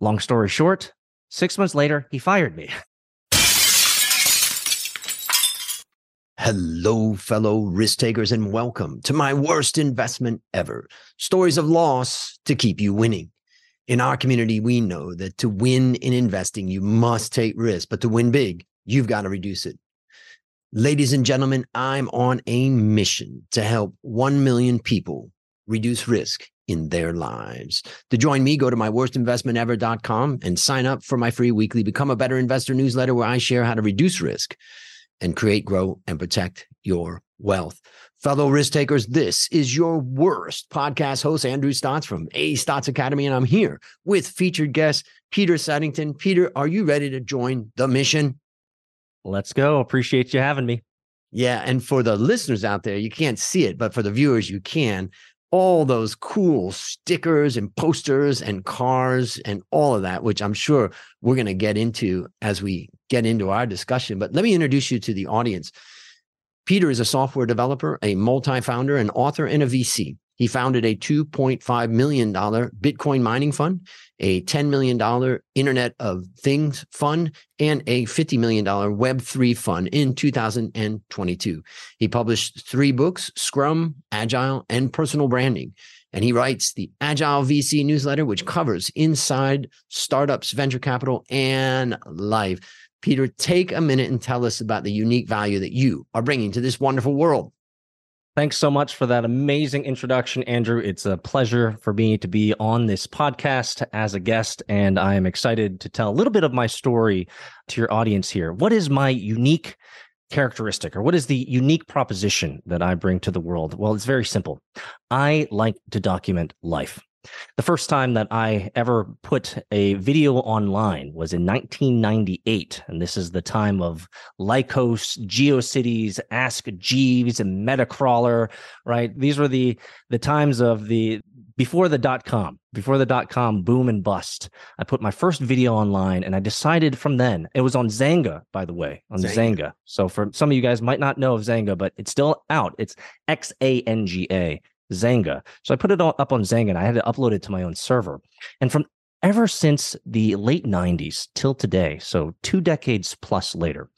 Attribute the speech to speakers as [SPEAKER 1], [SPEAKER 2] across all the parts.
[SPEAKER 1] Long story short, six months later, he fired me.
[SPEAKER 2] Hello, fellow risk takers, and welcome to my worst investment ever stories of loss to keep you winning. In our community, we know that to win in investing, you must take risk, but to win big, you've got to reduce it. Ladies and gentlemen, I'm on a mission to help 1 million people reduce risk in their lives. To join me, go to myworstinvestmentever.com and sign up for my free weekly Become a Better Investor newsletter where I share how to reduce risk and create, grow, and protect your wealth. Fellow risk takers, this is your worst podcast host, Andrew Stotz from A Stotz Academy, and I'm here with featured guest Peter Saddington. Peter, are you ready to join the mission?
[SPEAKER 1] Let's go. Appreciate you having me.
[SPEAKER 2] Yeah. And for the listeners out there, you can't see it, but for the viewers, you can. All those cool stickers and posters and cars and all of that, which I'm sure we're going to get into as we get into our discussion. But let me introduce you to the audience. Peter is a software developer, a multi founder, an author, and a VC. He founded a $2.5 million Bitcoin mining fund, a $10 million Internet of Things fund, and a $50 million Web3 fund in 2022. He published three books Scrum, Agile, and Personal Branding. And he writes the Agile VC newsletter, which covers inside startups, venture capital, and life. Peter, take a minute and tell us about the unique value that you are bringing to this wonderful world.
[SPEAKER 1] Thanks so much for that amazing introduction, Andrew. It's a pleasure for me to be on this podcast as a guest, and I am excited to tell a little bit of my story to your audience here. What is my unique characteristic, or what is the unique proposition that I bring to the world? Well, it's very simple. I like to document life. The first time that I ever put a video online was in 1998. And this is the time of Lycos, GeoCities, Ask Jeeves, and Metacrawler, right? These were the the times of the before the dot com, before the dot com boom and bust. I put my first video online and I decided from then, it was on Xanga, by the way, on Xanga. Xanga. So for some of you guys might not know of Xanga, but it's still out. It's X A N G A. Xanga. So I put it up on Xanga and I had to upload it to my own server. And from ever since the late 90s till today, so two decades plus later,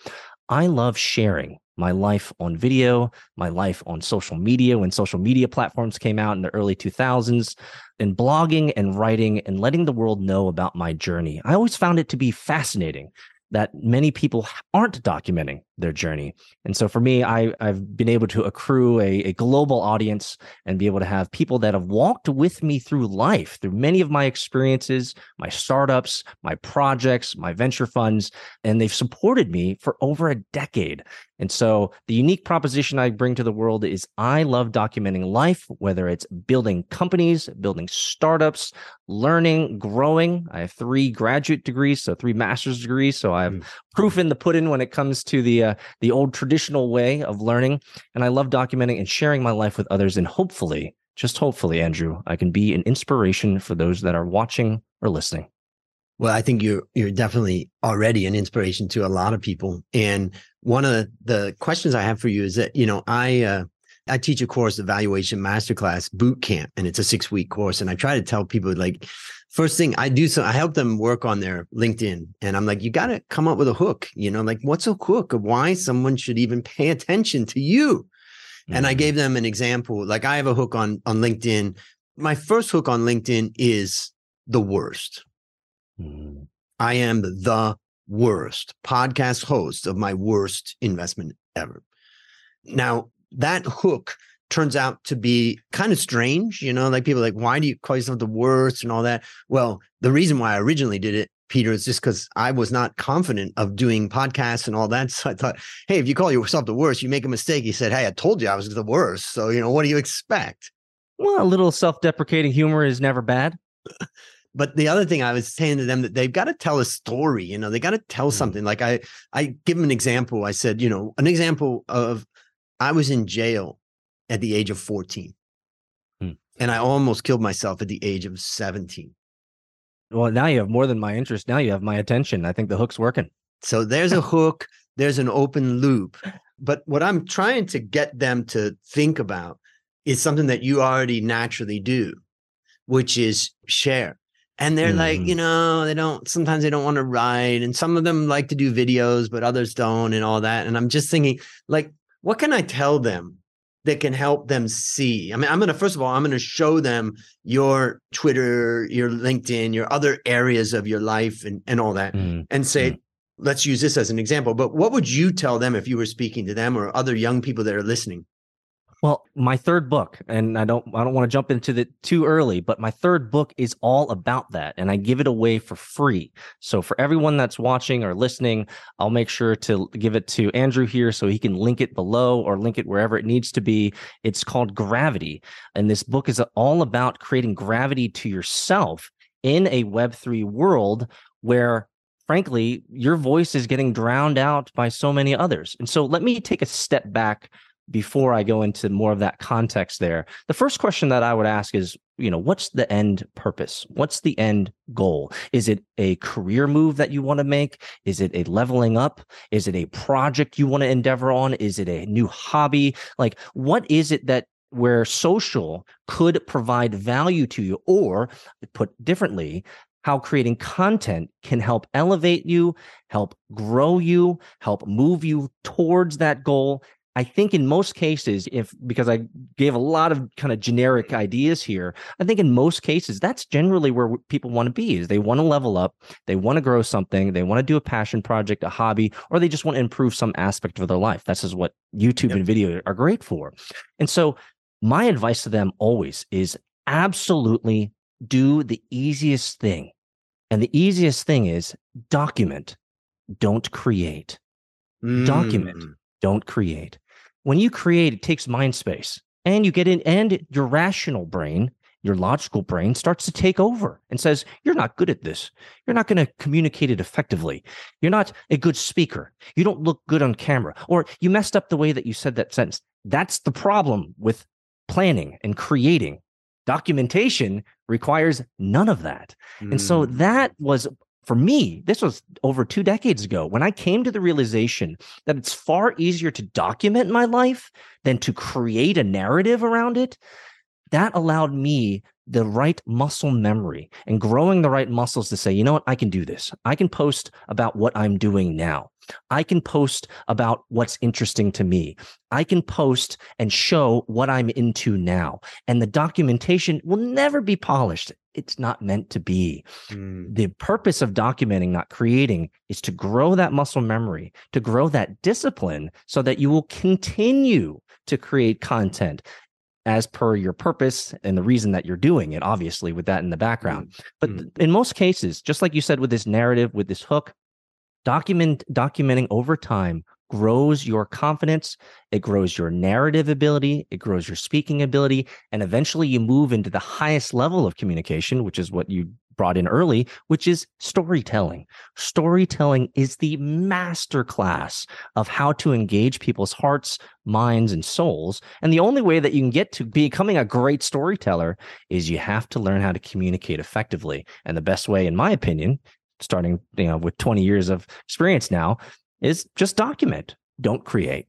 [SPEAKER 1] I love sharing my life on video, my life on social media when social media platforms came out in the early 2000s, and blogging and writing and letting the world know about my journey. I always found it to be fascinating that many people aren't documenting their journey. And so for me, I, have been able to accrue a, a, global audience and be able to have people that have walked with me through life, through many of my experiences, my startups, my projects, my venture funds, and they've supported me for over a decade. And so the unique proposition I bring to the world is I love documenting life, whether it's building companies, building startups, learning, growing. I have three graduate degrees, so three master's degrees. So I have mm. Proof in the pudding when it comes to the uh, the old traditional way of learning. And I love documenting and sharing my life with others. And hopefully, just hopefully, Andrew, I can be an inspiration for those that are watching or listening.
[SPEAKER 2] Well, I think you're you're definitely already an inspiration to a lot of people. And one of the questions I have for you is that you know I uh, I teach a course, Evaluation Masterclass Boot Camp, and it's a six week course. And I try to tell people like, first thing I do, so I help them work on their LinkedIn, and I'm like, you got to come up with a hook. You know, like what's a hook of why someone should even pay attention to you? Mm-hmm. And I gave them an example. Like I have a hook on on LinkedIn. My first hook on LinkedIn is the worst. Mm-hmm. I am the worst podcast host of my worst investment ever. Now, that hook turns out to be kind of strange. You know, like people like, why do you call yourself the worst and all that? Well, the reason why I originally did it, Peter, is just because I was not confident of doing podcasts and all that. So I thought, hey, if you call yourself the worst, you make a mistake. He said, hey, I told you I was the worst. So, you know, what do you expect?
[SPEAKER 1] Well, a little self deprecating humor is never bad.
[SPEAKER 2] but the other thing I was saying to them that they've got to tell a story, you know, they got to tell mm. something. Like I, I give them an example. I said, you know, an example of I was in jail at the age of 14. Hmm. And I almost killed myself at the age of 17.
[SPEAKER 1] Well, now you have more than my interest. Now you have my attention. I think the hook's working.
[SPEAKER 2] So there's a hook, there's an open loop. But what I'm trying to get them to think about is something that you already naturally do, which is share. and they're mm-hmm. like you know they don't sometimes they don't want to write and some of them like to do videos but others don't and all that and i'm just thinking like what can i tell them that can help them see i mean i'm going to first of all i'm going to show them your twitter your linkedin your other areas of your life and, and all that mm-hmm. and say mm-hmm. let's use this as an example but what would you tell them if you were speaking to them or other young people that are listening
[SPEAKER 1] well, my third book, and I don't I don't want to jump into it too early, but my third book is all about that, and I give it away for free. So for everyone that's watching or listening, I'll make sure to give it to Andrew here so he can link it below or link it wherever it needs to be. It's called Gravity, and this book is all about creating gravity to yourself in a Web3 world where frankly, your voice is getting drowned out by so many others. And so let me take a step back before I go into more of that context there, the first question that I would ask is, you know, what's the end purpose? What's the end goal? Is it a career move that you want to make? Is it a leveling up? Is it a project you want to endeavor on? Is it a new hobby? Like, what is it that where social could provide value to you? Or put differently, how creating content can help elevate you, help grow you, help move you towards that goal, I think in most cases, if because I gave a lot of kind of generic ideas here, I think in most cases that's generally where people want to be is they want to level up, they want to grow something, they want to do a passion project, a hobby, or they just want to improve some aspect of their life. That's just what YouTube yep. and video are great for. And so my advice to them always is absolutely do the easiest thing. And the easiest thing is document, don't create. Mm. Document don't create. When you create, it takes mind space and you get in, and your rational brain, your logical brain starts to take over and says, You're not good at this. You're not going to communicate it effectively. You're not a good speaker. You don't look good on camera, or you messed up the way that you said that sentence. That's the problem with planning and creating. Documentation requires none of that. Mm. And so mm. that was for me, this was over two decades ago when I came to the realization that it's far easier to document my life than to create a narrative around it. That allowed me the right muscle memory and growing the right muscles to say, you know what, I can do this. I can post about what I'm doing now. I can post about what's interesting to me. I can post and show what I'm into now. And the documentation will never be polished. It's not meant to be. Mm. The purpose of documenting, not creating, is to grow that muscle memory, to grow that discipline so that you will continue to create content as per your purpose and the reason that you're doing it, obviously, with that in the background. Mm-hmm. But mm. in most cases, just like you said with this narrative, with this hook, document documenting over time grows your confidence, it grows your narrative ability, it grows your speaking ability, and eventually you move into the highest level of communication, which is what you brought in early, which is storytelling. Storytelling is the masterclass of how to engage people's hearts, minds, and souls. And the only way that you can get to becoming a great storyteller is you have to learn how to communicate effectively. And the best way, in my opinion, starting you know with 20 years of experience now, is just document, don't create.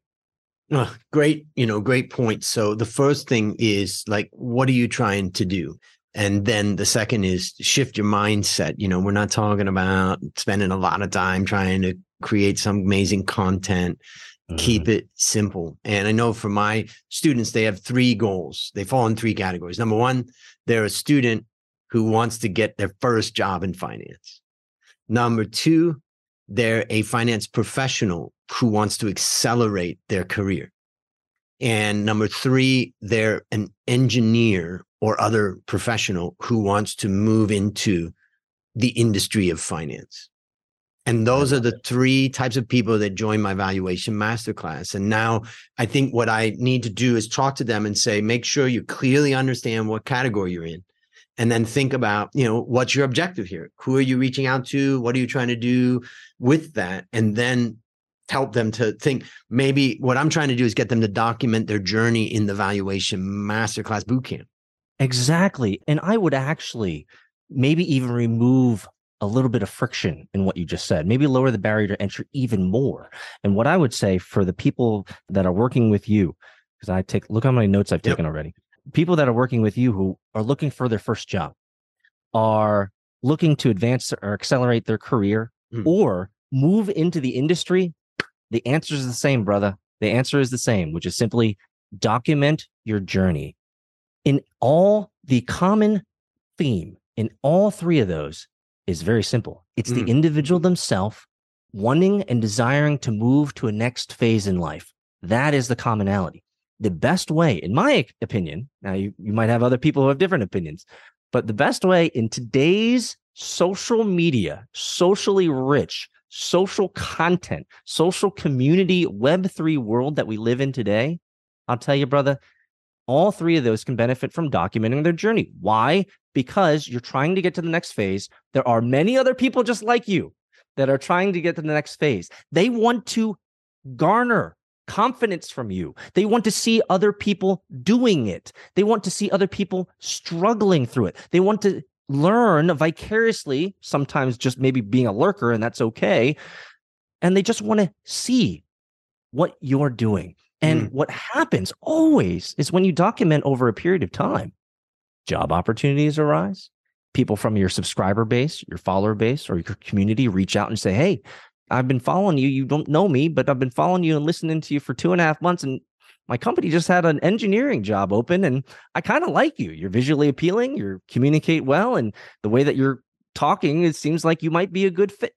[SPEAKER 2] Great, you know, great point. So the first thing is like, what are you trying to do? And then the second is shift your mindset. You know, we're not talking about spending a lot of time trying to create some amazing content. Mm-hmm. Keep it simple. And I know for my students, they have three goals. They fall in three categories. Number one, they're a student who wants to get their first job in finance. Number two, they're a finance professional who wants to accelerate their career. And number three, they're an engineer or other professional who wants to move into the industry of finance. And those are the three types of people that join my valuation masterclass. And now I think what I need to do is talk to them and say, make sure you clearly understand what category you're in. And then think about, you know, what's your objective here? Who are you reaching out to? What are you trying to do with that? And then help them to think maybe what I'm trying to do is get them to document their journey in the valuation masterclass bootcamp.
[SPEAKER 1] Exactly. And I would actually maybe even remove a little bit of friction in what you just said, maybe lower the barrier to entry even more. And what I would say for the people that are working with you, because I take look how many notes I've taken yep. already. People that are working with you who are looking for their first job are looking to advance or accelerate their career
[SPEAKER 2] Mm.
[SPEAKER 1] or move into the industry, the answer is the same, brother. The answer is the same, which is simply document your journey. All, the common theme in all three of those is very simple it's the
[SPEAKER 2] Mm.
[SPEAKER 1] individual themselves wanting and desiring to move to a next phase in life. That is the commonality. The best way, in my opinion, now you, you might have other people who have different opinions, but the best way in today's social media, socially rich, social content, social community, Web3 world that we live in today, I'll tell you, brother, all three of those can benefit from documenting their journey. Why? Because you're trying to get to the next phase. There are many other people just like you that are trying to get to the next phase. They want to garner confidence from you. They want to see other people doing it. They want to see other people struggling through it. They want to learn vicariously, sometimes just maybe being a lurker, and that's okay. And they just want to see what you're doing. And mm. what happens always is when you document over a period of time, job opportunities arise. People from your subscriber base, your follower base, or your community reach out and say, Hey, I've been following you. You don't know me, but I've been following you and listening to you for two and a half months. And my company just had an engineering job open and I kind of like you. You're visually appealing, you communicate well, and the way that you're talking, it seems like you might be a good fit.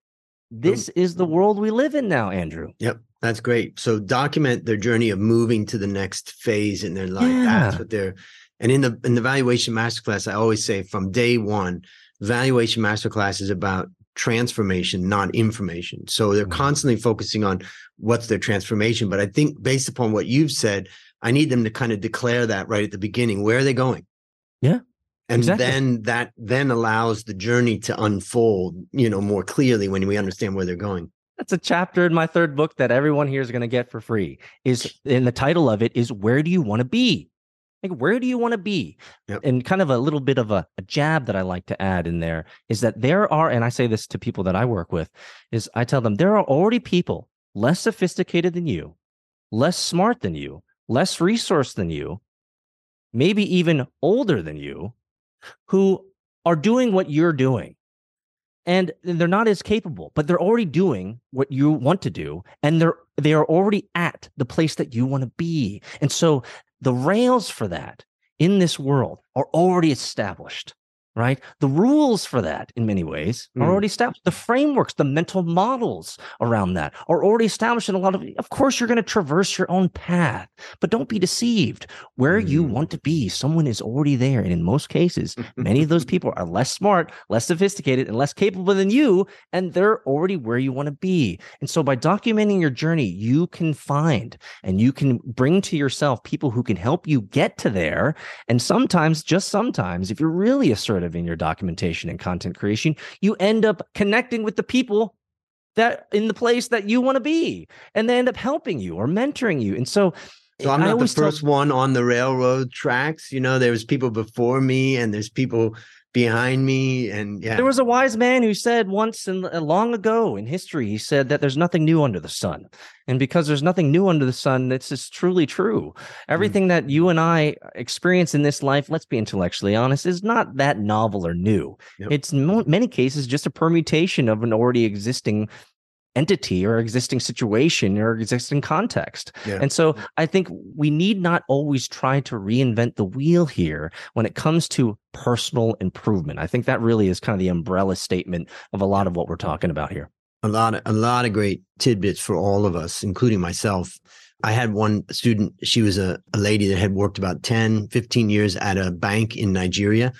[SPEAKER 1] This is the mm-hmm. world we live in now, Andrew.
[SPEAKER 2] Yep, that's great. So document their journey of moving to the next phase in their life.
[SPEAKER 1] Yeah.
[SPEAKER 2] That's what they're and in the in the valuation masterclass, I always say from day one, valuation masterclass is about transformation, not information. So they're
[SPEAKER 1] Mhm.
[SPEAKER 2] constantly focusing on what's their transformation. But I think based upon what you've said, I need them to kind of declare that right at the beginning. Where are they going?
[SPEAKER 1] Yeah,
[SPEAKER 2] And
[SPEAKER 1] exactly.
[SPEAKER 2] then that then allows the journey to unfold, you know, more clearly when we understand where they're going.
[SPEAKER 1] That's a chapter in my third book that everyone here is going to get for free. Is in the title of it is where do you want to be? Like where do you want to be?
[SPEAKER 2] Yep.
[SPEAKER 1] And kind of a little bit of a, a jab that I like to add in there is that there are, and I say this to people that I work with, is I tell them there are already people less sophisticated than you, less smart than you, less resourced than you, maybe even older than you, who are doing what you're doing and they're not as capable but they're already doing what you want to do and they're they are already at the place that you want to be. And so the rails for that in this world are already established right the rules for that in many ways are
[SPEAKER 2] Mm.
[SPEAKER 1] already established the frameworks the mental models around that are already established in a lot of of course you're going to traverse your own path but don't be deceived where you
[SPEAKER 2] Mm.
[SPEAKER 1] want to be someone is already there and in most cases many of those people are less smart, less sophisticated, and less capable than you, and they're already where you want to be. And so, by documenting your journey, you can find and you can bring to yourself people who can help you get to there. And sometimes, just sometimes, if you're really assertive in your documentation and content creation, you end up connecting with the people that in the place that you want to be, and they end up helping you or mentoring you. And so,
[SPEAKER 2] So eh,
[SPEAKER 1] I'm
[SPEAKER 2] not the
[SPEAKER 1] always tell-
[SPEAKER 2] first one on the railroad tracks. You know, there was people before me and there's people behind me. And yeah.
[SPEAKER 1] There was a wise man who said once and uh, long ago in history, he said that there's nothing new under the sun. And because there's nothing new under the sun, this is truly true. Hmm. Everything that you and I experience in this life, let's be intellectually honest, is not that novel or new.
[SPEAKER 2] Yep.
[SPEAKER 1] It's in many cases just a permutation of an already existing entity or existing situation or existing context.
[SPEAKER 2] Yeah.
[SPEAKER 1] And so I think we need not always try to reinvent the wheel here when it comes to personal improvement. I think that really is kind of the umbrella statement of a lot of what we're talking about here.
[SPEAKER 2] a lot of a lot of great tidbits for all of us including myself i had one student she was a, a lady that had worked about 10 15 years at a bank in nigeria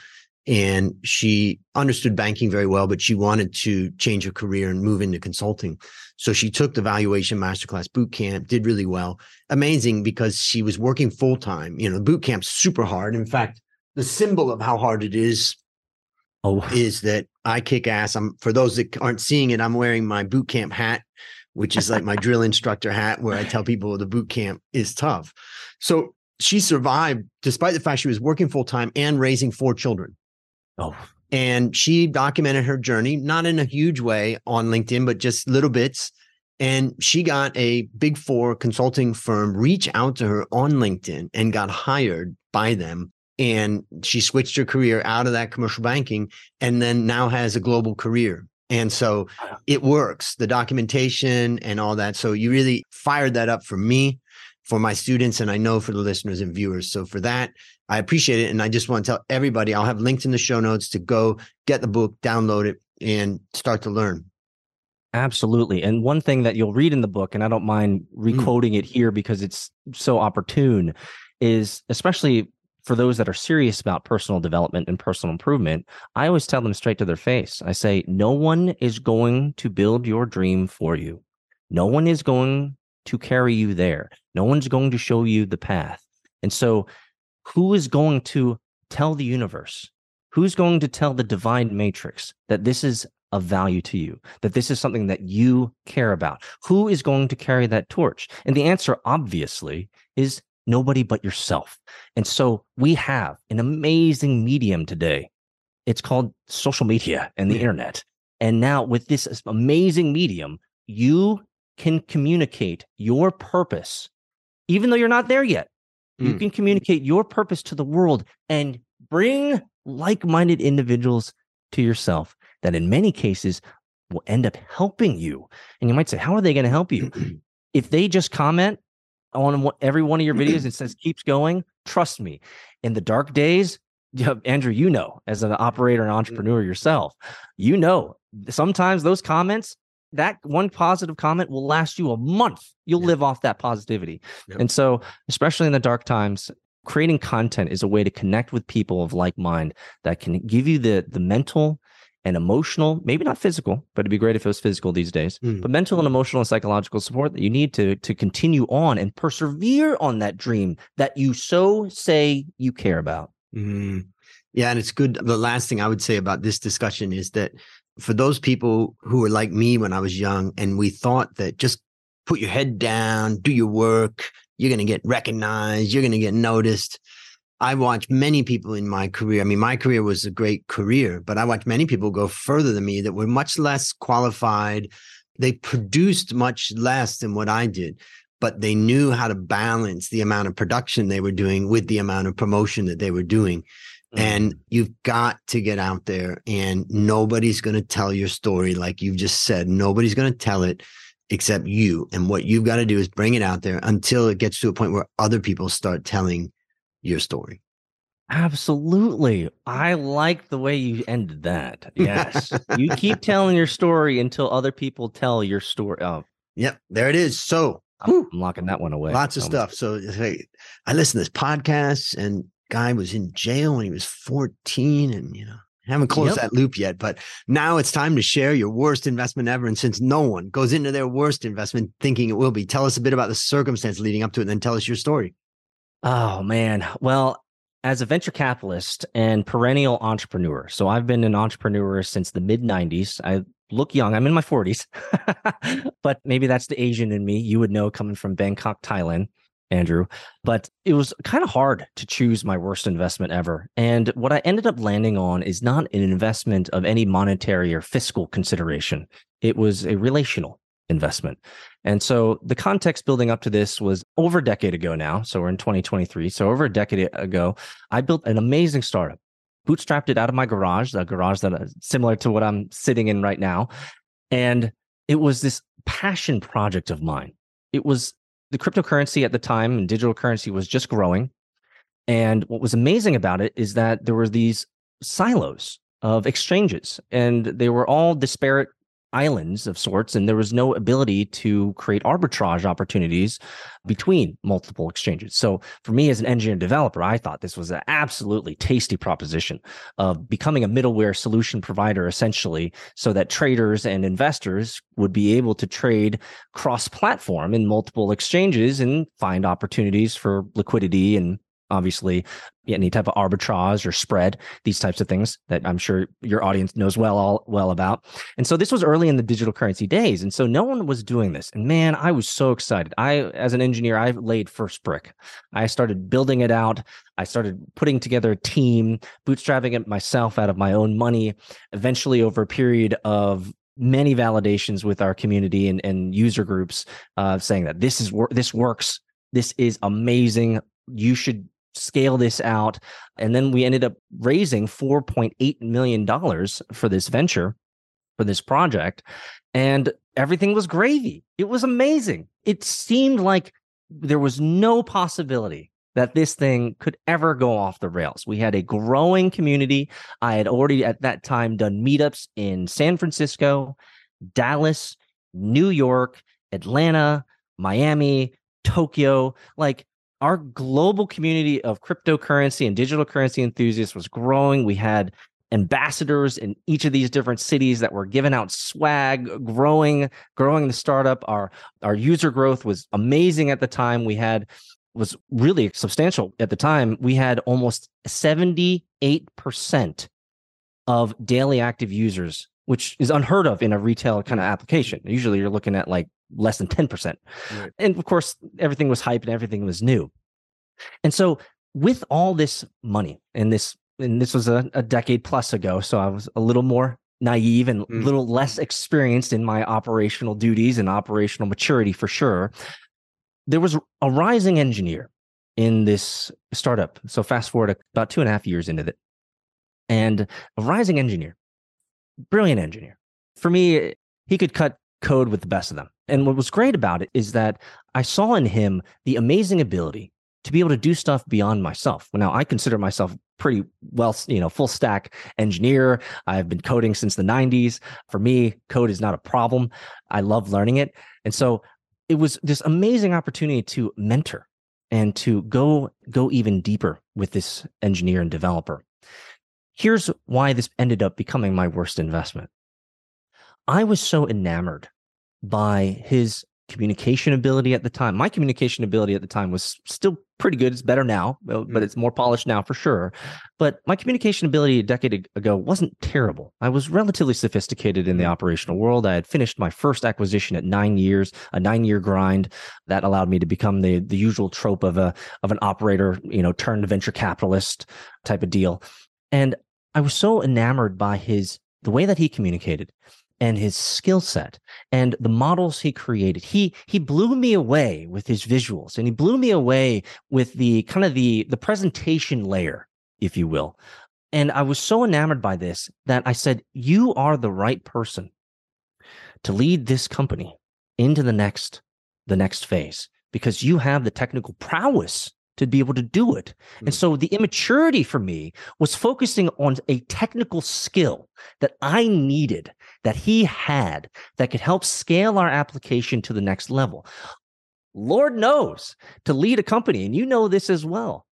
[SPEAKER 2] and she understood banking very well but she wanted to change her career and move into consulting so she took the valuation masterclass boot camp did really well amazing because she was working full time you know boot camp's super hard in fact the symbol of how hard it is
[SPEAKER 1] Oh,
[SPEAKER 2] is that I kick ass. I'm for those that aren't seeing it, I'm wearing my boot camp hat, which is like my drill instructor hat, where I tell people the boot camp is tough. So she survived despite the fact she was working full time and raising four children.
[SPEAKER 1] Oh,
[SPEAKER 2] And she documented her journey, not in a huge way on LinkedIn, but just little bits. And she got a big four consulting firm reach out to her on LinkedIn and got hired by them and she switched her career out of that commercial banking and then now has a global career. And so it works, the documentation and all that. So you really fired that up for me, for my students, and I know for the listeners and viewers. So for that, I appreciate it. And I just want to tell everybody I'll have links in the show notes to go get the book, download it, and start to learn.
[SPEAKER 1] Absolutely. And one thing that you'll read in the book, and I don't mind mm. requoting mm. it here because it's so opportune, is especially for those that are serious about personal development and personal improvement, I always tell them straight to their face. I say, no one is going to build your dream for you. No one is going to carry you there. No one's going to show you the path. And so, who is going to tell the universe? Who's going to tell the divine matrix that this is of value to you, that this is something that you care about? Who is going to carry that torch? And the answer, obviously, is nobody but yourself. And so we have an amazing medium today. It's called social media and the internet. And now with this amazing medium, you can communicate your purpose, even though you're not there yet. Mm. You can communicate your purpose to the world and bring like minded individuals to yourself that in many cases will end up helping you. And you might say, How are they going to help you? if they just comment on every one of your videos and says keeps going, trust me, in the dark days, Andrew, you know, as an operator and entrepreneur yourself, you know, sometimes those comments, that one positive comment will last you a month. You'll yeah. live off that positivity. Yep. And so, especially in the dark times, creating content is a way to connect with people of like mind that can give you the the mental and emotional, maybe not physical, but it'd be great if it was physical these days, mm. but mental and emotional and psychological support that you need to to continue on and persevere on that dream that you so say you care about.
[SPEAKER 2] Mm. Yeah, and it's good. The last thing I would say about this discussion is that for those people who were like me when I was young and we thought that just put your head down, do your work, you're going to get recognized, you're going to get noticed I watched many people in my career. I mean, my career was a great career, but I watched many people go further than me that were much less qualified. They produced much less than what I did, but they knew how to balance the amount of production they were doing with the amount of promotion that they were doing. Mm-hmm. And you've got to get out there, and nobody's going to tell your story like you've just said. Nobody's going to tell it except you. And what you've got to do is bring it out there until it gets to a point where other people start telling your story.
[SPEAKER 1] Absolutely. I like the way you ended that. Yes. you keep telling your story until other people tell your story. Oh.
[SPEAKER 2] Yep. There it is. So
[SPEAKER 1] I'm, I'm locking that one away.
[SPEAKER 2] Lots of stuff. So hey, I listen to this podcast and guy was in jail when he was 14 and you know haven't closed yep. that loop yet, but now it's time to share your worst investment ever. And since no one goes into their worst investment thinking it will be, tell us a bit about the circumstance leading up to it and then tell us your story.
[SPEAKER 1] Oh, man. Well, as a venture capitalist and perennial entrepreneur, so I've been an entrepreneur since the mid 90s. I look young. I'm in my 40s, but maybe that's the Asian in me. You would know coming from Bangkok, Thailand, Andrew. But it was kind of hard to choose my worst investment ever. And what I ended up landing on is not an investment of any monetary or fiscal consideration, it was a relational investment. And so the context building up to this was over a decade ago now. So we're in 2023. So over a decade ago, I built an amazing startup, bootstrapped it out of my garage, a garage that is similar to what I'm sitting in right now. And it was this passion project of mine. It was the cryptocurrency at the time and digital currency was just growing. And what was amazing about it is that there were these silos of exchanges and they were all disparate islands of sorts, and there was no ability to create arbitrage opportunities between multiple exchanges. So, for me as an engineer developer, I thought this was an absolutely tasty proposition of becoming a middleware solution provider, essentially, so that traders and investors would be able to trade cross platform in multiple exchanges and find opportunities for liquidity and obviously any type of arbitrage or spread these types of things that i'm sure your audience knows well all well about. And so this was early in the digital currency days and so no one was doing this. And man i was so excited. I as an engineer i laid first brick. I started building it out. I started putting together a team bootstrapping it myself out of my own money eventually over a period of many validations with our community and, and user groups uh, saying that this is this works. This is amazing. You should scale this out. And then we ended up raising $4.8 million for this venture, for this project. And everything was gravy. It was amazing. It seemed like there was no possibility that this thing could ever go off the rails. We had a growing community. I had already at that time done meetups in San Francisco, Dallas, New York, Atlanta, Miami, Tokyo. Like our global community of cryptocurrency and digital currency enthusiasts was growing. We had ambassadors in each of these different cities that were giving out swag growing growing the startup. Our our user growth was amazing at the time. We had was really substantial at the time. We had almost 78% of daily active users which is unheard of in a retail kind of application. Usually you're looking at like less than 10% right. and of course everything was hype and everything was new and so with all this money and this and this was a, a decade plus ago, so I was a little more naive and a mm. little less experienced in my operational duties and operational maturity for sure. There was a rising engineer in this startup. So fast forward about two and a half years into it, and a rising engineer, brilliant engineer. For me, he could cut code with the best of them. And what was great about it is that I saw in him the amazing ability to be able to do stuff beyond myself. Now, I consider myself pretty well, you know, full stack engineer. I've been coding since the 90s. For me, code is not a problem. I love learning it. And so it was this amazing opportunity to mentor and to go go even deeper with this engineer and developer. Here's why this ended up becoming my worst investment. I was so enamored by his communication ability at the time. My communication ability at the time was still pretty good. It's better now, but mm. it's more polished now for sure. But my communication ability a decade ago wasn't terrible. I was relatively sophisticated in the mm. operational world. I had finished my first acquisition at nine years, a nine year grind that allowed me to become the the usual trope of a of an operator, you know, turned venture capitalist type of deal. And I was so enamored by his the way that he communicated and his skill set and the models he created he he blew me away with his visuals and he blew me away with the kind of the the presentation layer if you will and i was so enamored by this that i said you are the right person to lead this company into the next the next phase because you have the technical prowess to be able to do it. Mm. And so the immaturity for me was focusing on a technical skill that I needed, that he had, that could help scale our application to the next level. Lord knows to lead a company, and you know this as well.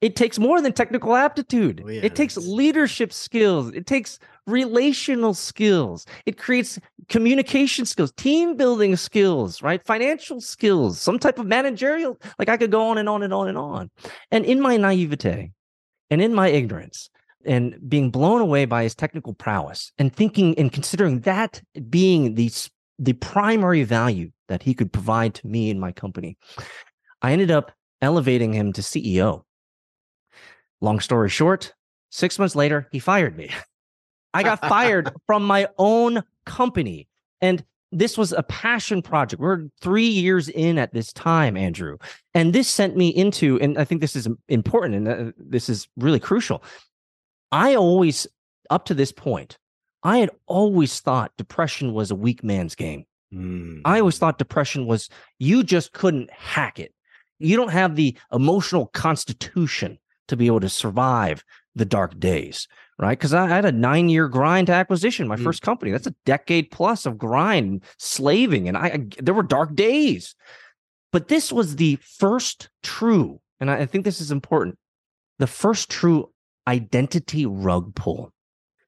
[SPEAKER 1] It takes more than technical aptitude. Oh, yeah, it takes leadership skills. It takes relational skills. It creates communication skills, team building skills, right? Financial skills, some type of managerial. Like I could go on and on and on and on. And in my naivete and in my ignorance and being blown away by his technical prowess and thinking and considering that being the, the primary value that he could provide to me and my company, I ended up elevating him to CEO Long story short, six months later, he fired me. I got fired from my own company. And this was a passion project. We're three years in at this time, Andrew. And this sent me into, and I think this is important and uh, this is really crucial. I always, up to this point, I had always thought depression was a weak man's game. Mm. I always thought depression was you just couldn't hack it. You don't have the emotional constitution to be able to survive the dark days, right? Because I had a nine year grind to acquisition, my mm. first company. That's a decade plus of grind, slaving, and I, I there were dark days. But this was the first true, and I, I think this is important, the first true identity rug pull.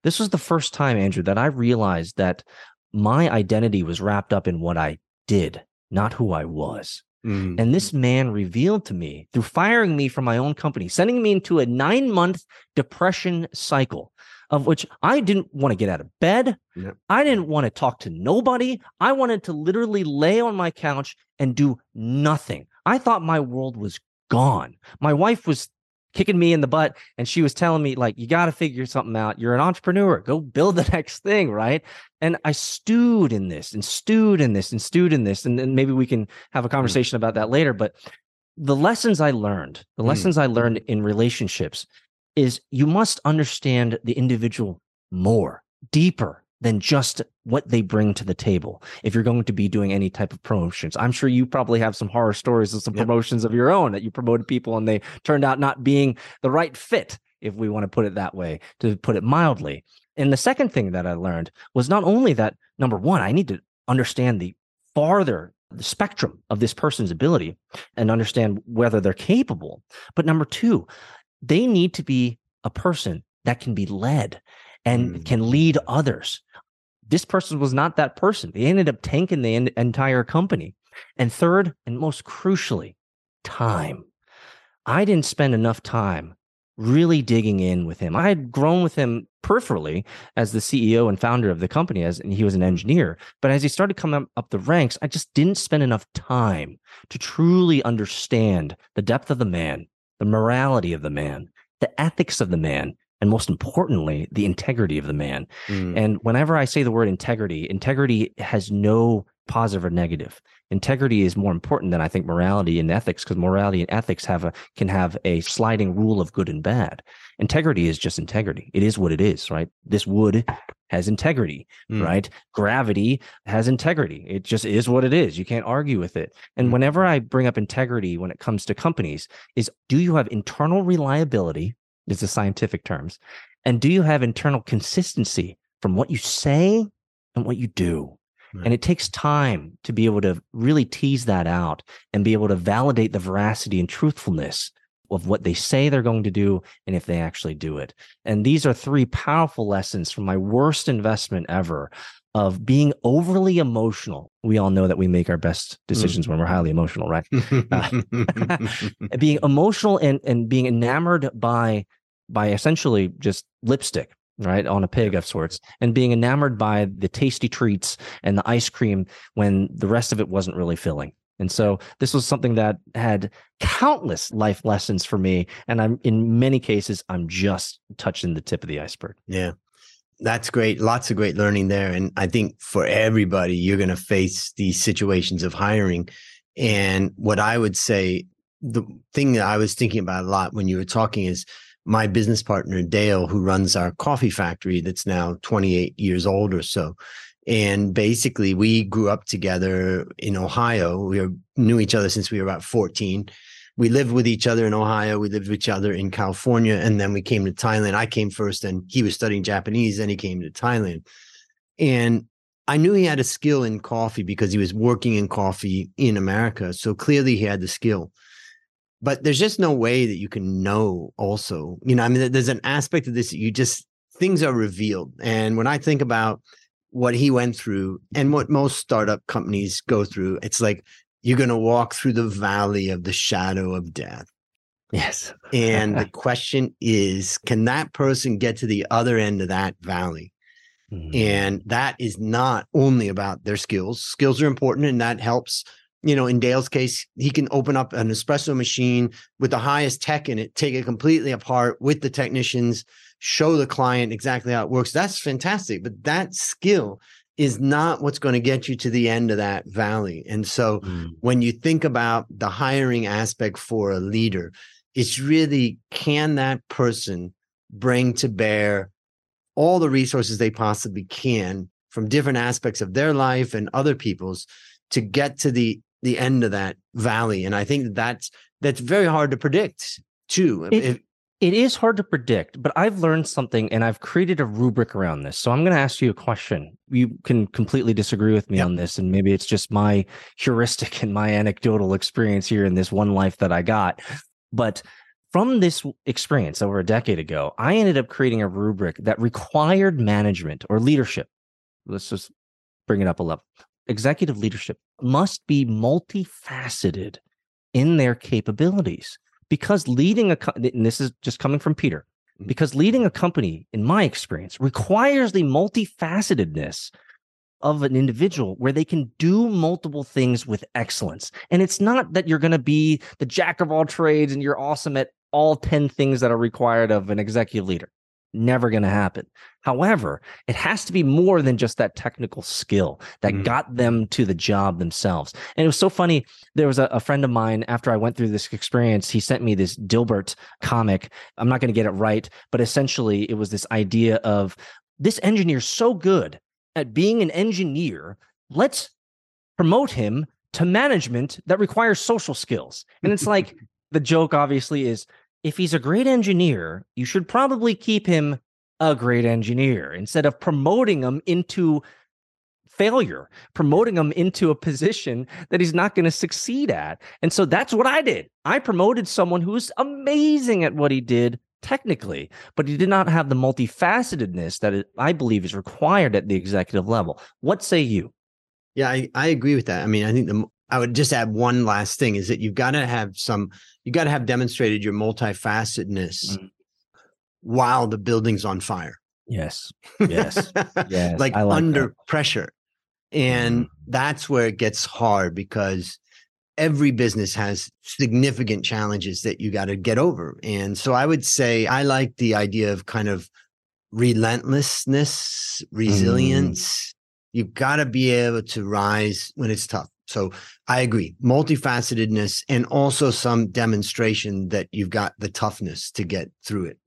[SPEAKER 1] This was the first time, Andrew, that I realized that my identity was wrapped up in what I did, not who I was. Mm. And this man revealed to me through firing me from my own company, sending me into a nine month depression cycle of which I didn't want to get out of bed. Yep. I didn't want to talk to nobody. I wanted to literally lay on my couch and do nothing. I thought my world was gone. My wife was kicking me in the butt and she was telling me like you got to figure something out you're an entrepreneur go build the next thing right and i stewed in this and stewed in this and stewed in this and, then maybe we can have a mm. conversation about that later but the lessons I learned, the
[SPEAKER 2] Mm.
[SPEAKER 1] lessons I learned in relationships is you must understand the individual more, deeper than just what they bring to the table. If you're going to be doing any type of promotions, I'm sure you probably have some horror stories of some
[SPEAKER 2] Yep.
[SPEAKER 1] promotions of your own that you promoted people and they turned out not being the right fit, if we want to put it that way, to put it mildly. And the second thing that I learned was not only that, number one, I need to understand the farther the spectrum of this person's ability and understand whether they're capable. But number two, they need to be a person that can be led and
[SPEAKER 2] Mm.
[SPEAKER 1] can lead others. This person was not that person. They ended up tanking the en- entire company. And third, and most crucially, time. I didn't spend enough time really digging in with him. I had grown with him peripherally as the CEO and founder of the company, as and he was an engineer. But as he started coming up, up the ranks, I just didn't spend enough time to truly understand the depth of the man, the morality of the man, the ethics of the man, and most importantly, the integrity of the man.
[SPEAKER 2] Mm.
[SPEAKER 1] And whenever I say the word integrity, integrity has no positive or negative. Integrity is more important than I think morality and ethics because morality and ethics have a can have a sliding rule of good and bad. Integrity is just integrity. It is what it is, right? This wood has integrity,
[SPEAKER 2] Mm.
[SPEAKER 1] right? Gravity has integrity. It just is what it is. You can't argue with it. And
[SPEAKER 2] Mm.
[SPEAKER 1] whenever I bring up integrity when it comes to companies is do you have internal reliability? Is the scientific terms. And do you have internal consistency from what you say and what you do?
[SPEAKER 2] Right.
[SPEAKER 1] And it takes time to be able to really tease that out and be able to validate the veracity and truthfulness of what they say they're going to do and if they actually do it. And these are three powerful lessons from my worst investment ever of being overly emotional. We all know that we make our best decisions mm-hmm. when we're highly emotional, right? Uh, being emotional and and being enamored by by essentially just lipstick right on a pig of sorts and being enamored by the tasty treats and the ice cream when the rest of it wasn't really filling and so this was something that had countless life lessons for me and i'm in many cases i'm just touching the tip of the iceberg
[SPEAKER 2] Yeah. That's great. Lots of great learning there. And I think for everybody, you're going to face these situations of hiring. And what I would say, the thing that I was thinking about a lot when you were talking is my business partner, Dale, who runs our coffee factory that's now 28 years old or so. And basically, we grew up together in Ohio. We knew each other since we were about 14 we lived with each other in Ohio. We lived with each other in California. And then we came to Thailand. I came first and he was studying Japanese. Then he came to Thailand. And I knew he had a skill in coffee because he was working in coffee in America. So clearly he had the skill. But there's just no way that you can know also. You know, I mean, there's an aspect of this that you just, things are revealed. And when I think about what he went through and what most startup companies go through, it's like, you're going to walk through the valley of the shadow of death.
[SPEAKER 1] yes
[SPEAKER 2] And the question is can that person get to the other end of that valley?
[SPEAKER 1] Mhm.
[SPEAKER 2] And that is not only about their skills. Skills are important and that helps. You know, in Dale's case, he can open up an espresso machine with the highest tech in it, take it completely apart with the technicians, show the client exactly how it works. That's fantastic. But that skill is not what's going to get you to the end of that valley. And so
[SPEAKER 1] Mm.
[SPEAKER 2] when you think about the hiring aspect for a leader, it's really can that person bring to bear all the resources they possibly can from different aspects of their life and other people's to get to the the end of that valley and i think that that's that's very hard to predict too
[SPEAKER 1] It-
[SPEAKER 2] If-
[SPEAKER 1] It is hard to predict, but I've learned something and I've created a rubric around this. So I'm going to ask you a question. You can completely disagree with me
[SPEAKER 2] Yep.
[SPEAKER 1] on this, and maybe it's just my heuristic and my anecdotal experience here in this one life that I got. But from this experience over a decade ago, I ended up creating a rubric that required management or leadership. Let's just bring it up a level. Executive leadership must be multifaceted in their capabilities because leading a co- and this is just coming from Peter
[SPEAKER 2] Mhm.
[SPEAKER 1] because leading a company in my experience requires the multifacetedness of an individual where they can do multiple things with excellence and it's not that you're going to be the jack of all trades and you're awesome at all 10 things that are required of an executive leader Never going to happen. However, it has to be more than just that technical skill that mm-hmm. got them to the job themselves. And it was so funny. There was a, a, friend of mine after I went through this experience, he sent me this Dilbert comic. I'm not going to get it right, but essentially it was this idea of this engineer's so good at being an engineer. Let's promote him to management that requires social skills. And it's like the joke obviously is if he's a great engineer, you should probably keep him a great engineer instead of promoting him into failure, promoting him into a position that he's not going to succeed at. And so that's what I did. I promoted someone who's amazing at what he did technically, but he did not have the multifacetedness that I believe is required at the executive level. What say you?
[SPEAKER 2] Yeah, I, I agree with that. I mean, I think the I would just add one last thing is that you've got to have some, you've got to have demonstrated your multifacetedness mm. while the building's on fire.
[SPEAKER 1] Yes. Yes.
[SPEAKER 2] yes. like, like, under that. pressure. And mm. that's where it gets hard because every business has significant challenges that you got to get over. And so I would say I like the idea of kind of relentlessness, mm. resilience. Mm. You've got to be able to rise when it's tough. So I agree, multifacetedness and also some demonstration that you've got the toughness to get through it.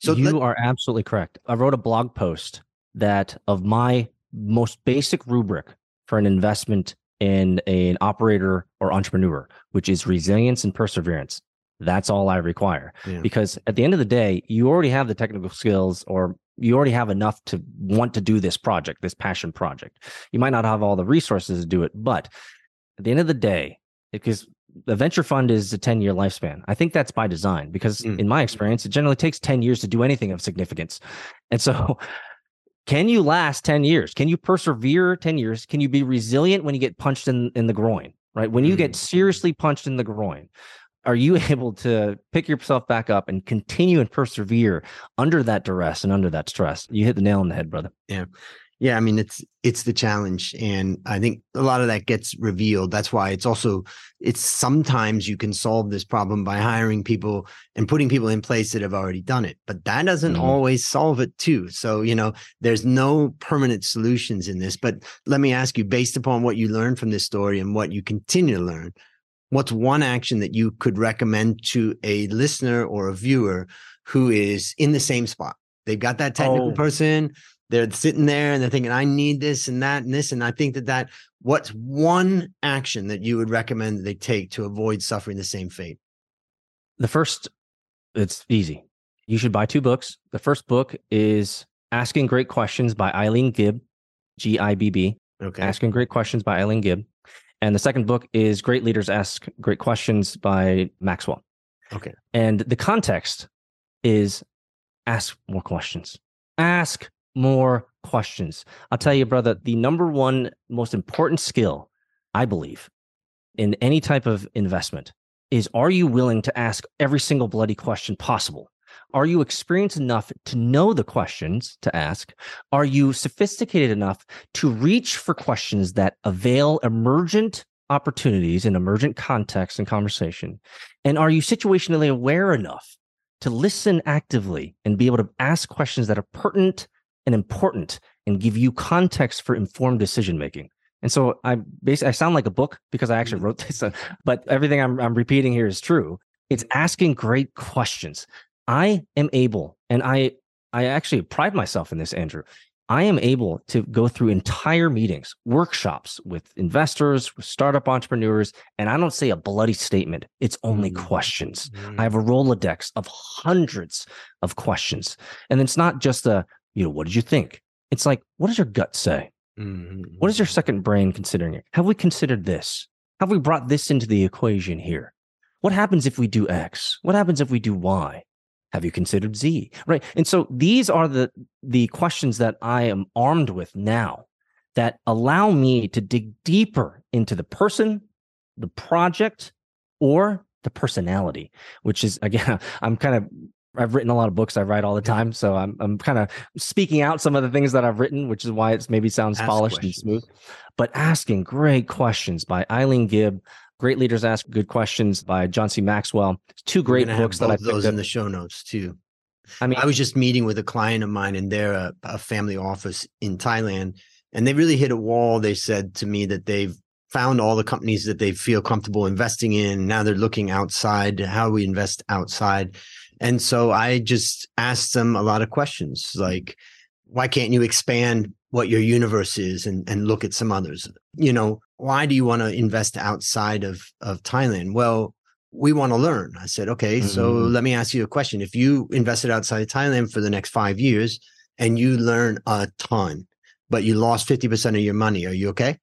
[SPEAKER 1] So you let- are absolutely correct. I wrote a blog post that of my most basic rubric for an investment in an operator or entrepreneur, which is resilience and perseverance. That's all I require. Yeah. Because at the end of the day, you already have the technical skills or you already have enough to want to do this project, this passion project. You might not have all the resources to do it, but at the end of the day, because the venture fund is a 10 year lifespan. I think that's by design because mm. in my experience, it generally takes 10 years to do anything of significance. And so, can you last 10 years? Can you persevere 10 years? Can you be resilient when you get punched in, in the groin, right? When you mm. get seriously punched in the groin, are you able to pick yourself back up and continue and persevere under that duress and under that stress? You hit the nail on the head, brother.
[SPEAKER 2] Yeah. Yeah, I mean it's it's the challenge and I think a lot of that gets revealed. That's why it's also it's sometimes you can solve this problem by hiring people and putting people in place that have already done it, but that doesn't mm-hmm. always solve it too. So, you know, there's no permanent solutions in this, but let me ask you based upon what you learned from this story and what you continue to learn, what's one action that you could recommend to a listener or a viewer who is in the same spot? They've got that technical oh. person they're sitting there and they're thinking, I need this and that and this. And I think that that what's one action that you would recommend that they take to avoid suffering the same fate?
[SPEAKER 1] The first, it's easy. You should buy two books. The first book is Asking Great Questions by Eileen Gibb, G I B B. Okay. Asking Great Questions by Eileen Gibb. And the second book is Great Leaders Ask Great Questions by Maxwell.
[SPEAKER 2] Okay.
[SPEAKER 1] And the context is ask more questions. Ask more questions. I'll tell you, brother, the number one most important skill, I believe, in any type of investment is are you willing to ask every single bloody question possible? Are you experienced enough to know the questions to ask? Are you sophisticated enough to reach for questions that avail emergent opportunities in emergent context and conversation? And are you situationally aware enough to listen actively and be able to ask questions that are pertinent and important and give you context for informed decision making. And so I basically I sound like a book because I actually mm-hmm. wrote this, but everything I'm, I'm repeating here is true. It's asking great questions. I am able, and I I actually pride myself in this, Andrew. I am able to go through entire meetings, workshops with investors, with startup entrepreneurs, and I don't say a bloody statement. It's only mm-hmm. questions. Mm-hmm. I have a Rolodex of hundreds of questions. And it's not just a, you know, what did you think? It's like, what does your gut say? Mm-hmm. What is your second brain considering it? Have we considered this? Have we brought this into the equation here? What happens if we do X? What happens if we do Y? Have you considered Z? Right. And so these are the the questions that I am armed with now that allow me to dig deeper into the person, the project, or the personality, which is again, I'm kind of I've written a lot of books. I write all the time, so I'm I'm kind of speaking out some of the things that I've written, which is why it's maybe sounds ask polished questions. and smooth. But asking great questions by Eileen Gibb, Great Leaders Ask Good Questions by John C. Maxwell. Two great books that I
[SPEAKER 2] those in the show notes too. I mean, I was just meeting with a client of mine, and they're a, a family office in Thailand, and they really hit a wall. They said to me that they've found all the companies that they feel comfortable investing in. Now they're looking outside. How we invest outside? And so I just asked them a lot of questions like, why can't you expand what your universe is and, and look at some others? You know, why do you want to invest outside of, of Thailand? Well, we want to learn. I said, okay, mm-hmm. so let me ask you a question. If you invested outside of Thailand for the next five years and you learn a ton, but you lost 50% of your money, are you okay?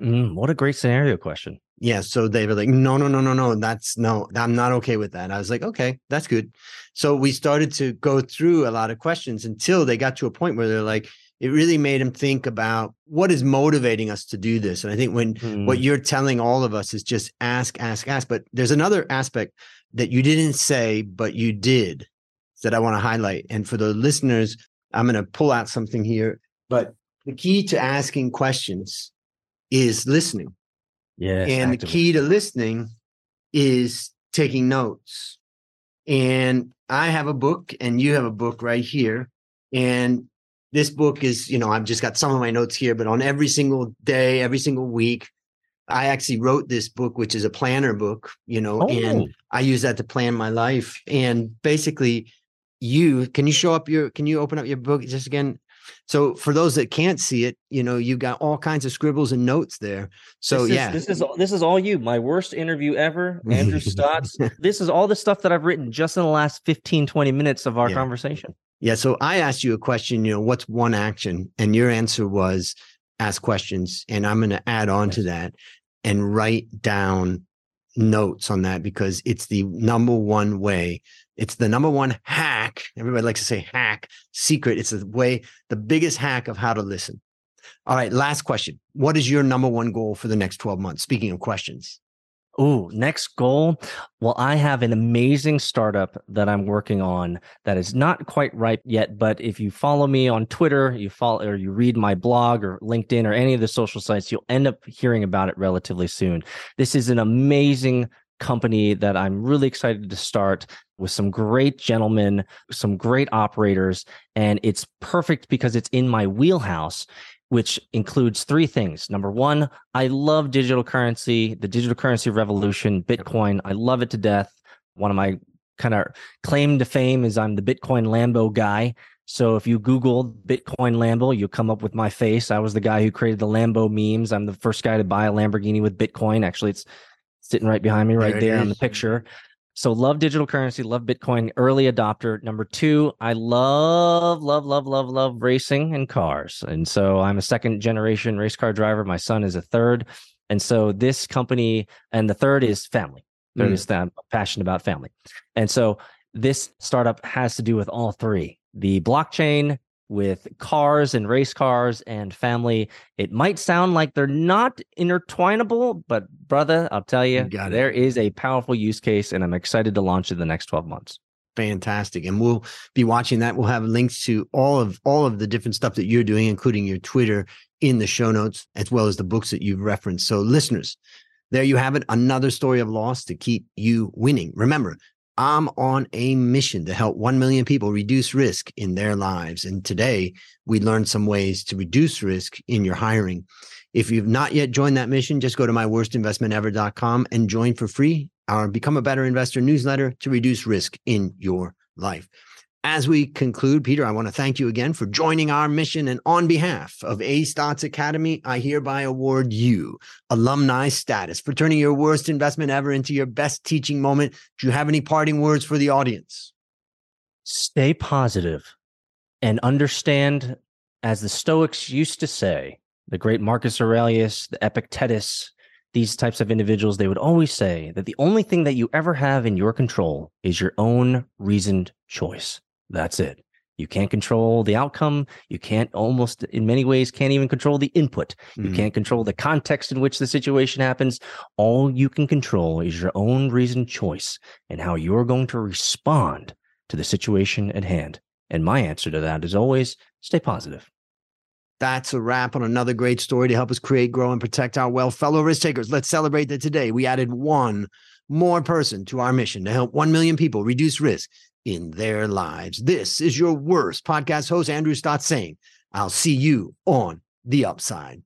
[SPEAKER 1] Mm, what a great scenario question.
[SPEAKER 2] Yeah. So they were like, no, no, no, no, no. That's no, I'm not okay with that. I was like, okay, that's good. So we started to go through a lot of questions until they got to a point where they're like, it really made them think about what is motivating us to do this. And I think when mm. what you're telling all of us is just ask, ask, ask. But there's another aspect that you didn't say, but you did that I want to highlight. And for the listeners, I'm going to pull out something here. But the key to asking questions is listening.
[SPEAKER 1] Yeah.
[SPEAKER 2] And the key to listening is taking notes. And I have a book and you have a book right here. And this book is, you know, I've just got some of my notes here, but on every single day, every single week, I actually wrote this book, which is a planner book, you know, oh. and I use that to plan my life. And basically, you can you show up your can you open up your book just again? So for those that can't see it, you know, you've got all kinds of scribbles and notes there. So
[SPEAKER 1] this
[SPEAKER 2] yeah,
[SPEAKER 1] this is this is all you. My worst interview ever, Andrew Stotz. this is all the stuff that I've written just in the last 15, 20 minutes of our yeah. conversation.
[SPEAKER 2] Yeah. So I asked you a question, you know, what's one action? And your answer was ask questions. And I'm going to add on to that and write down notes on that because it's the number one way it's the number one hack. Everybody likes to say hack, secret. It's the way, the biggest hack of how to listen. All right, last question. What is your number one goal for the next 12 months? Speaking of questions.
[SPEAKER 1] Oh, next goal. Well, I have an amazing startup that I'm working on that is not quite ripe yet. But if you follow me on Twitter, you follow or you read my blog or LinkedIn or any of the social sites, you'll end up hearing about it relatively soon. This is an amazing company that I'm really excited to start with some great gentlemen, some great operators. And it's perfect because it's in my wheelhouse, which includes three things. Number one, I love digital currency, the digital currency revolution, Bitcoin. I love it to death. One of my kind of claim to fame is I'm the Bitcoin Lambo guy. So if you Google Bitcoin Lambo, you'll come up with my face. I was the guy who created the Lambo memes. I'm the first guy to buy a Lamborghini with Bitcoin. Actually, it's sitting right behind me, right there, there on the picture. So love digital currency, love Bitcoin, early adopter. Number two, I love, love, love, love, love racing and cars. And so I'm a second generation race car driver. My son is a third. And so this company, and the third is family. Third mm. is that I'm passionate about family. And so this startup has to do with all three the blockchain, with cars and race cars and family. It might sound like they're not intertwinable, but brother, I'll tell you, you there is a powerful use case, and I'm excited to launch it in the next 12 months.
[SPEAKER 2] Fantastic. And we'll be watching that. We'll have links to all of all of the different stuff that you're doing, including your Twitter in the show notes, as well as the books that you've referenced. So listeners, there you have it. Another story of loss to keep you winning. Remember, I'm on a mission to help 1 million people reduce risk in their lives. And today we learned some ways to reduce risk in your hiring. If you've not yet joined that mission, just go to myworstinvestmentever.com and join for free our Become a Better Investor newsletter to reduce risk in your life. As we conclude, Peter, I want to thank you again for joining our mission. And on behalf of A Stotz Academy, I hereby award you alumni status for turning your worst investment ever into your best teaching moment. Do you have any parting words for the audience?
[SPEAKER 1] Stay positive and understand, as the Stoics used to say, the great Marcus Aurelius, the Epictetus, these types of individuals, they would always say that the only thing that you ever have in your control is your own reasoned choice. That's it. You can't control the outcome. You can't almost, in many ways, can't even control the input. You mm can't control the context in which the situation happens. All you can control is your own reasoned choice and how you're going to respond to the situation at hand. And my answer to that is always stay positive.
[SPEAKER 2] That's a wrap on another great story to help us create, grow, and protect our wealth. Fellow risk takers, let's celebrate that today we added one more person to our mission to help 1 million people reduce risk in their lives. This is your worst podcast host, Andrew Stotz saying, I'll see you on the upside.